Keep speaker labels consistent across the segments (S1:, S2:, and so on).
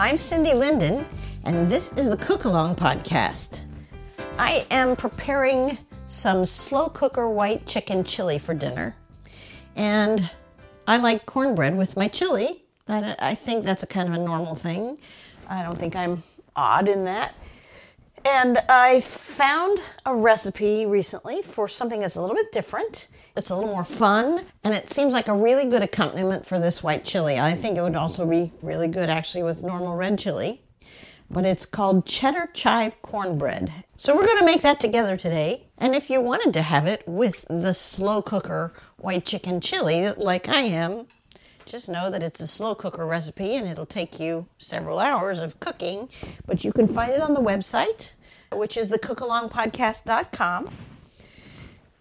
S1: I'm Cindy Linden, and this is the Cook Along Podcast. I am preparing some slow cooker white chicken chili for dinner, and I like cornbread with my chili. I, I think that's a kind of a normal thing. I don't think I'm odd in that. And I found a recipe recently for something that's a little bit different. It's a little more fun, and it seems like a really good accompaniment for this white chili. I think it would also be really good actually with normal red chili. But it's called cheddar chive cornbread. So we're going to make that together today. And if you wanted to have it with the slow cooker white chicken chili, like I am, just know that it's a slow cooker recipe and it'll take you several hours of cooking, but you can find it on the website, which is thecookalongpodcast.com.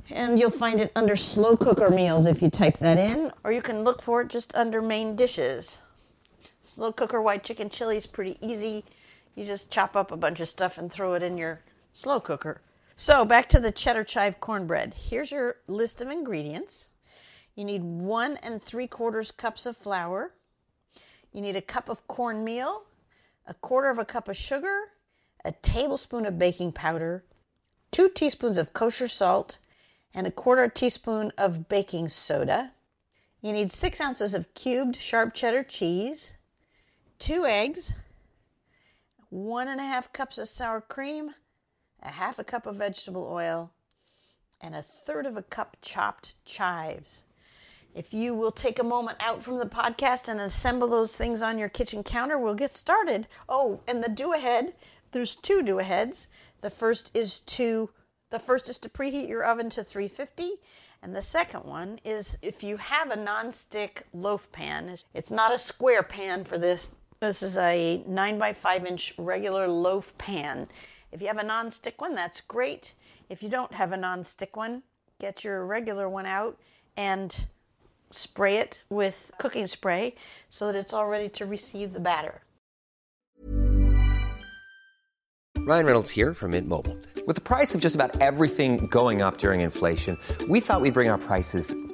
S1: And you'll find it under slow cooker meals if you type that in, or you can look for it just under main dishes. Slow cooker white chicken chili is pretty easy. You just chop up a bunch of stuff and throw it in your slow cooker. So, back to the cheddar chive cornbread. Here's your list of ingredients. You need one and three quarters cups of flour. You need a cup of cornmeal, a quarter of a cup of sugar, a tablespoon of baking powder, two teaspoons of kosher salt, and a quarter teaspoon of baking soda. You need six ounces of cubed sharp cheddar cheese, two eggs, one and a half cups of sour cream, a half a cup of vegetable oil, and a third of a cup chopped chives. If you will take a moment out from the podcast and assemble those things on your kitchen counter, we'll get started. Oh, and the do ahead, there's two do aheads. The first is to the first is to preheat your oven to 350, and the second one is if you have a non-stick loaf pan, it's not a square pan for this. This is a 9 by 5 inch regular loaf pan. If you have a non-stick one, that's great. If you don't have a non-stick one, get your regular one out and spray it with cooking spray so that it's all ready to receive the batter.
S2: Ryan Reynolds here from Mint Mobile. With the price of just about everything going up during inflation, we thought we'd bring our prices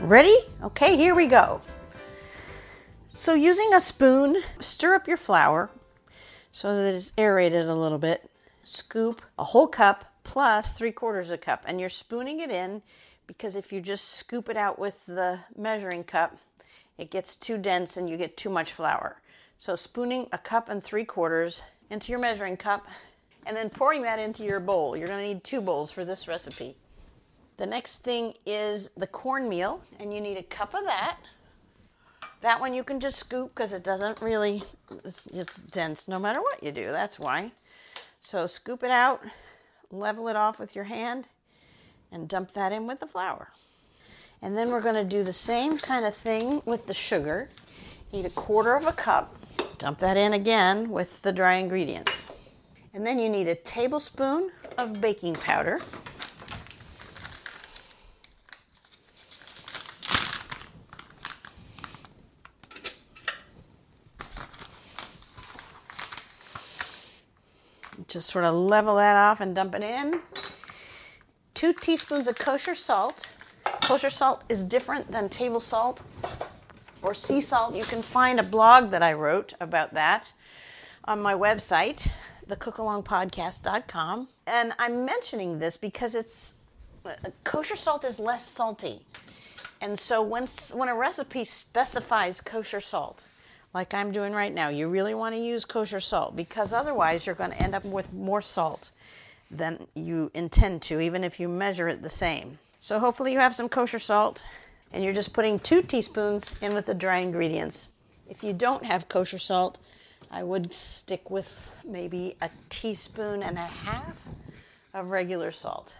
S1: Ready? Okay, here we go. So, using a spoon, stir up your flour so that it's aerated a little bit. Scoop a whole cup plus three quarters a cup, and you're spooning it in because if you just scoop it out with the measuring cup, it gets too dense and you get too much flour. So, spooning a cup and three quarters into your measuring cup and then pouring that into your bowl. You're going to need two bowls for this recipe. The next thing is the cornmeal, and you need a cup of that. That one you can just scoop because it doesn't really, it's, it's dense no matter what you do. That's why. So scoop it out, level it off with your hand, and dump that in with the flour. And then we're going to do the same kind of thing with the sugar. Need a quarter of a cup. Dump that in again with the dry ingredients. And then you need a tablespoon of baking powder. Just sort of level that off and dump it in. Two teaspoons of kosher salt. Kosher salt is different than table salt or sea salt. You can find a blog that I wrote about that on my website, thecookalongpodcast.com. And I'm mentioning this because it's uh, kosher salt is less salty. And so when, when a recipe specifies kosher salt, like I'm doing right now, you really want to use kosher salt because otherwise you're going to end up with more salt than you intend to, even if you measure it the same. So hopefully you have some kosher salt and you're just putting two teaspoons in with the dry ingredients. If you don't have kosher salt, I would stick with maybe a teaspoon and a half of regular salt.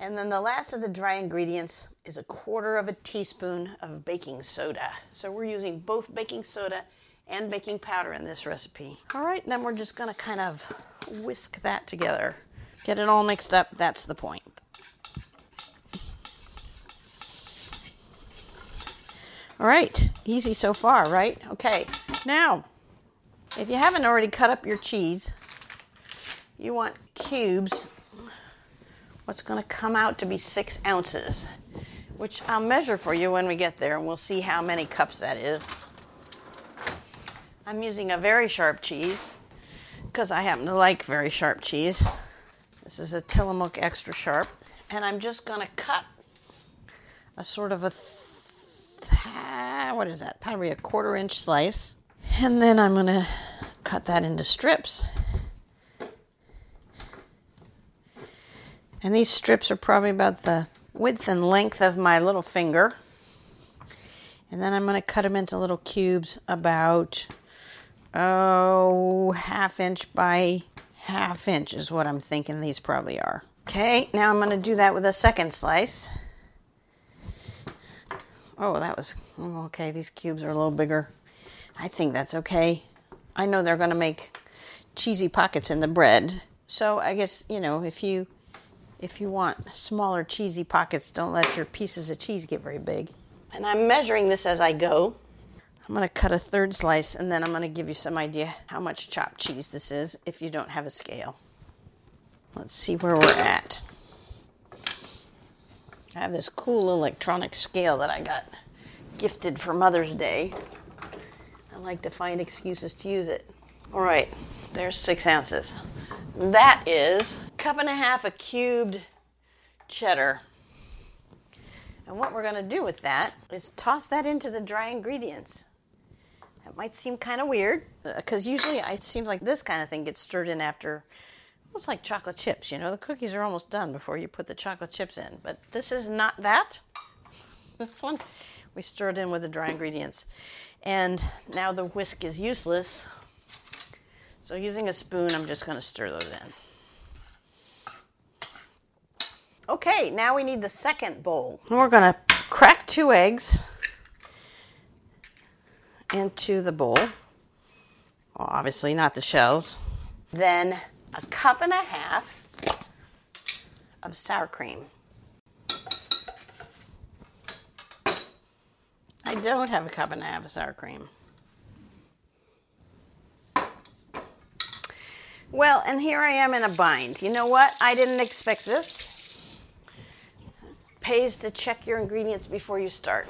S1: And then the last of the dry ingredients is a quarter of a teaspoon of baking soda. So we're using both baking soda and baking powder in this recipe. All right, then we're just gonna kind of whisk that together. Get it all mixed up, that's the point. All right, easy so far, right? Okay, now, if you haven't already cut up your cheese, you want cubes what's to come out to be six ounces, which I'll measure for you when we get there and we'll see how many cups that is. I'm using a very sharp cheese because I happen to like very sharp cheese. This is a Tillamook Extra Sharp. And I'm just going to cut a sort of a, th- what is that? Probably a quarter inch slice. And then I'm going to cut that into strips. And these strips are probably about the width and length of my little finger. And then I'm going to cut them into little cubes about, oh, half inch by half inch is what I'm thinking these probably are. Okay, now I'm going to do that with a second slice. Oh, that was, oh, okay, these cubes are a little bigger. I think that's okay. I know they're going to make cheesy pockets in the bread. So I guess, you know, if you if you want smaller cheesy pockets, don't let your pieces of cheese get very big. And I'm measuring this as I go. I'm going to cut a third slice and then I'm going to give you some idea how much chopped cheese this is if you don't have a scale. Let's see where we're at. I have this cool electronic scale that I got gifted for Mother's Day. I like to find excuses to use it. All right, there's six ounces. That is cup and a half of cubed cheddar. And what we're going to do with that is toss that into the dry ingredients. That might seem kind of weird uh, because usually it seems like this kind of thing gets stirred in after, almost like chocolate chips. You know, the cookies are almost done before you put the chocolate chips in. But this is not that. This one, we stir it in with the dry ingredients. And now the whisk is useless. So using a spoon, I'm just going to stir those in. Okay, now we need the second bowl. We're going to crack two eggs into the bowl. Well, obviously, not the shells. Then a cup and a half of sour cream. I don't have a cup and a half of sour cream. Well, and here I am in a bind. You know what? I didn't expect this pays to check your ingredients before you start.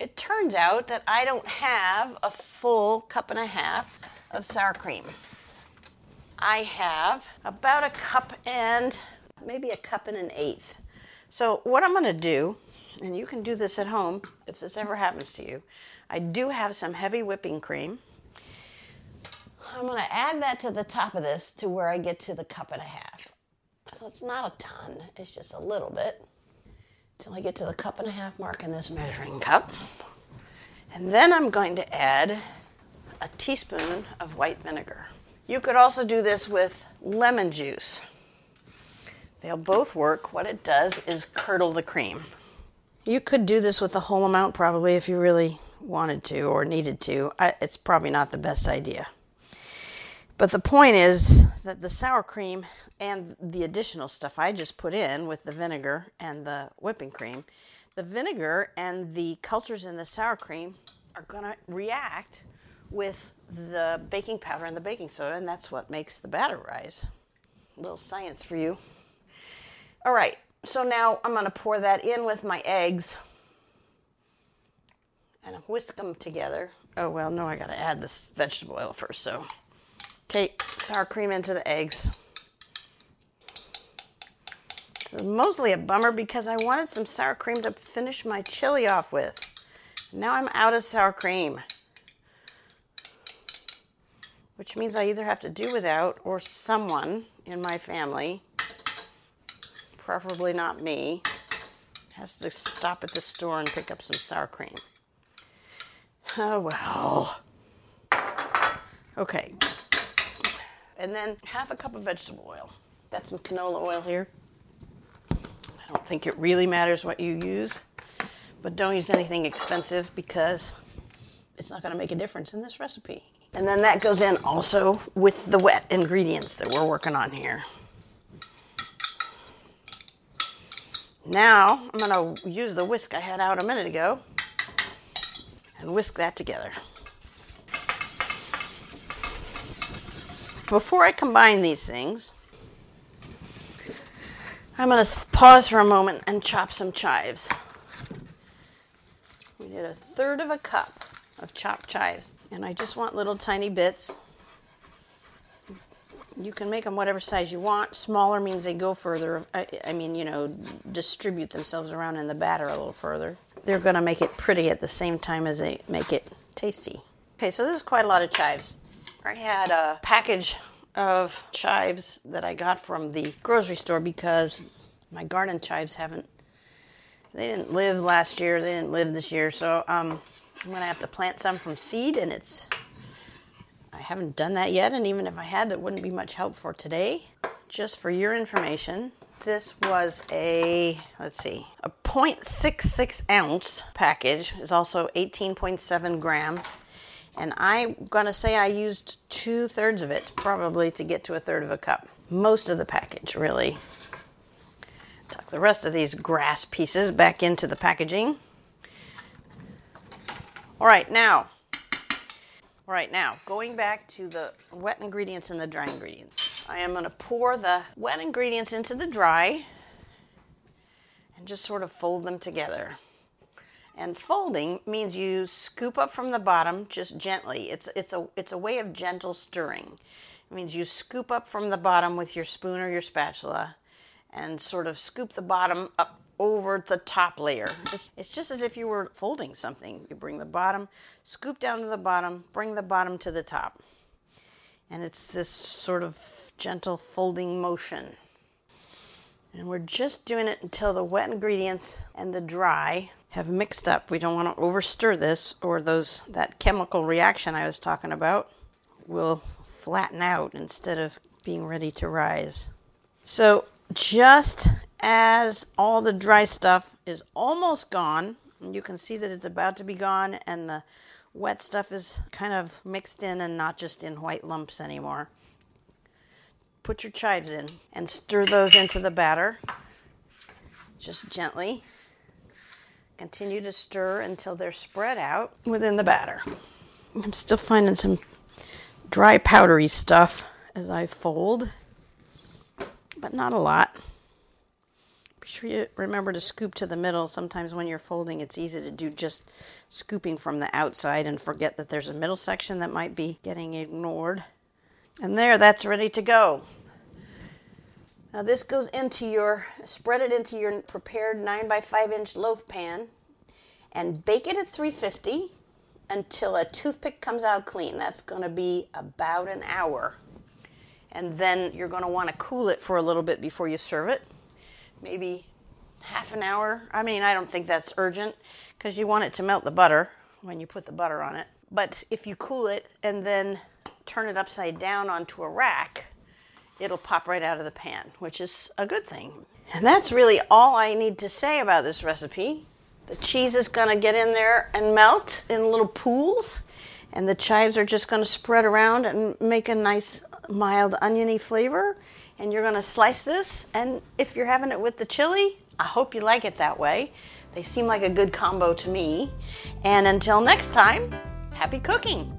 S1: It turns out that I don't have a full cup and a half of sour cream. I have about a cup and maybe a cup and an eighth. So, what I'm going to do, and you can do this at home if this ever happens to you, I do have some heavy whipping cream. I'm going to add that to the top of this to where I get to the cup and a half. So it's not a ton, it's just a little bit till I get to the cup and a half mark in this measuring cup. And then I'm going to add a teaspoon of white vinegar. You could also do this with lemon juice. They'll both work. What it does is curdle the cream. You could do this with the whole amount probably if you really wanted to or needed to. I, it's probably not the best idea. But the point is that the sour cream and the additional stuff I just put in with the vinegar and the whipping cream, the vinegar and the cultures in the sour cream are going to react with the baking powder and the baking soda, and that's what makes the batter rise. A little science for you. All right, so now I'm going to pour that in with my eggs and whisk them together. Oh, well, no, I got to add this vegetable oil first, so Okay, sour cream into the eggs. This is mostly a bummer because I wanted some sour cream to finish my chili off with. Now I'm out of sour cream. Which means I either have to do without or someone in my family, preferably not me, has to stop at the store and pick up some sour cream. Oh well. Okay, and then half a cup of vegetable oil. Got some canola oil here. I don't think it really matters what you use, but don't use anything expensive because it's not going to make a difference in this recipe. And then that goes in also with the wet ingredients that we're working on here. Now I'm going to use the whisk I had out a minute ago and whisk that together. Before I combine these things, I'm going to pause for a moment and chop some chives. We did a third of a cup of chopped chives, and I just want little tiny bits. You can make them whatever size you want. Smaller means they go further. I, I mean, you know, distribute themselves around in the batter a little further. They're going to make it pretty at the same time as they make it tasty. Okay, so this is quite a lot of chives. I had a package of chives that I got from the grocery store because my garden chives haven't, they didn't live last year, they didn't live this year. So um, I'm to have to plant some from seed, and it's, I haven't done that yet. And even if I had, it wouldn't be much help for today. Just for your information, this was a, let's see, a 0.66 ounce package, is also 18.7 grams. And I'm going to say I used two thirds of it, probably to get to a third of a cup. Most of the package, really. Tuck the rest of these grass pieces back into the packaging. All right, now. All right, now going back to the wet ingredients and the dry ingredients. I am going to pour the wet ingredients into the dry and just sort of fold them together. And folding means you scoop up from the bottom just gently. It's, it's, a, it's a way of gentle stirring. It means you scoop up from the bottom with your spoon or your spatula and sort of scoop the bottom up over the top layer. It's, it's just as if you were folding something. You bring the bottom, scoop down to the bottom, bring the bottom to the top. And it's this sort of gentle folding motion. And we're just doing it until the wet ingredients and the dry have mixed up. We don't want to overstir this or those that chemical reaction I was talking about will flatten out instead of being ready to rise. So just as all the dry stuff is almost gone, you can see that it's about to be gone and the wet stuff is kind of mixed in and not just in white lumps anymore put your chives in and stir those into the batter just gently. Continue to stir until they're spread out within the batter. I'm still finding some dry powdery stuff as I fold, but not a lot. Be sure you remember to scoop to the middle. Sometimes when you're folding, it's easy to do just scooping from the outside and forget that there's a middle section that might be getting ignored. And there, that's ready to go. Now this goes into your, spread it into your prepared 9 by 5 inch loaf pan and bake it at 350 until a toothpick comes out clean. That's going to be about an hour. And then you're going to want to cool it for a little bit before you serve it. Maybe half an hour. I mean, I don't think that's urgent because you want it to melt the butter when you put the butter on it. But if you cool it and then turn it upside down onto a rack, it'll pop right out of the pan, which is a good thing. And that's really all I need to say about this recipe. The cheese is going to get in there and melt in little pools, and the chives are just going to spread around and make a nice mild oniony flavor. And you're going to slice this, and if you're having it with the chili, I hope you like it that way. They seem like a good combo to me. And until next time, happy cooking!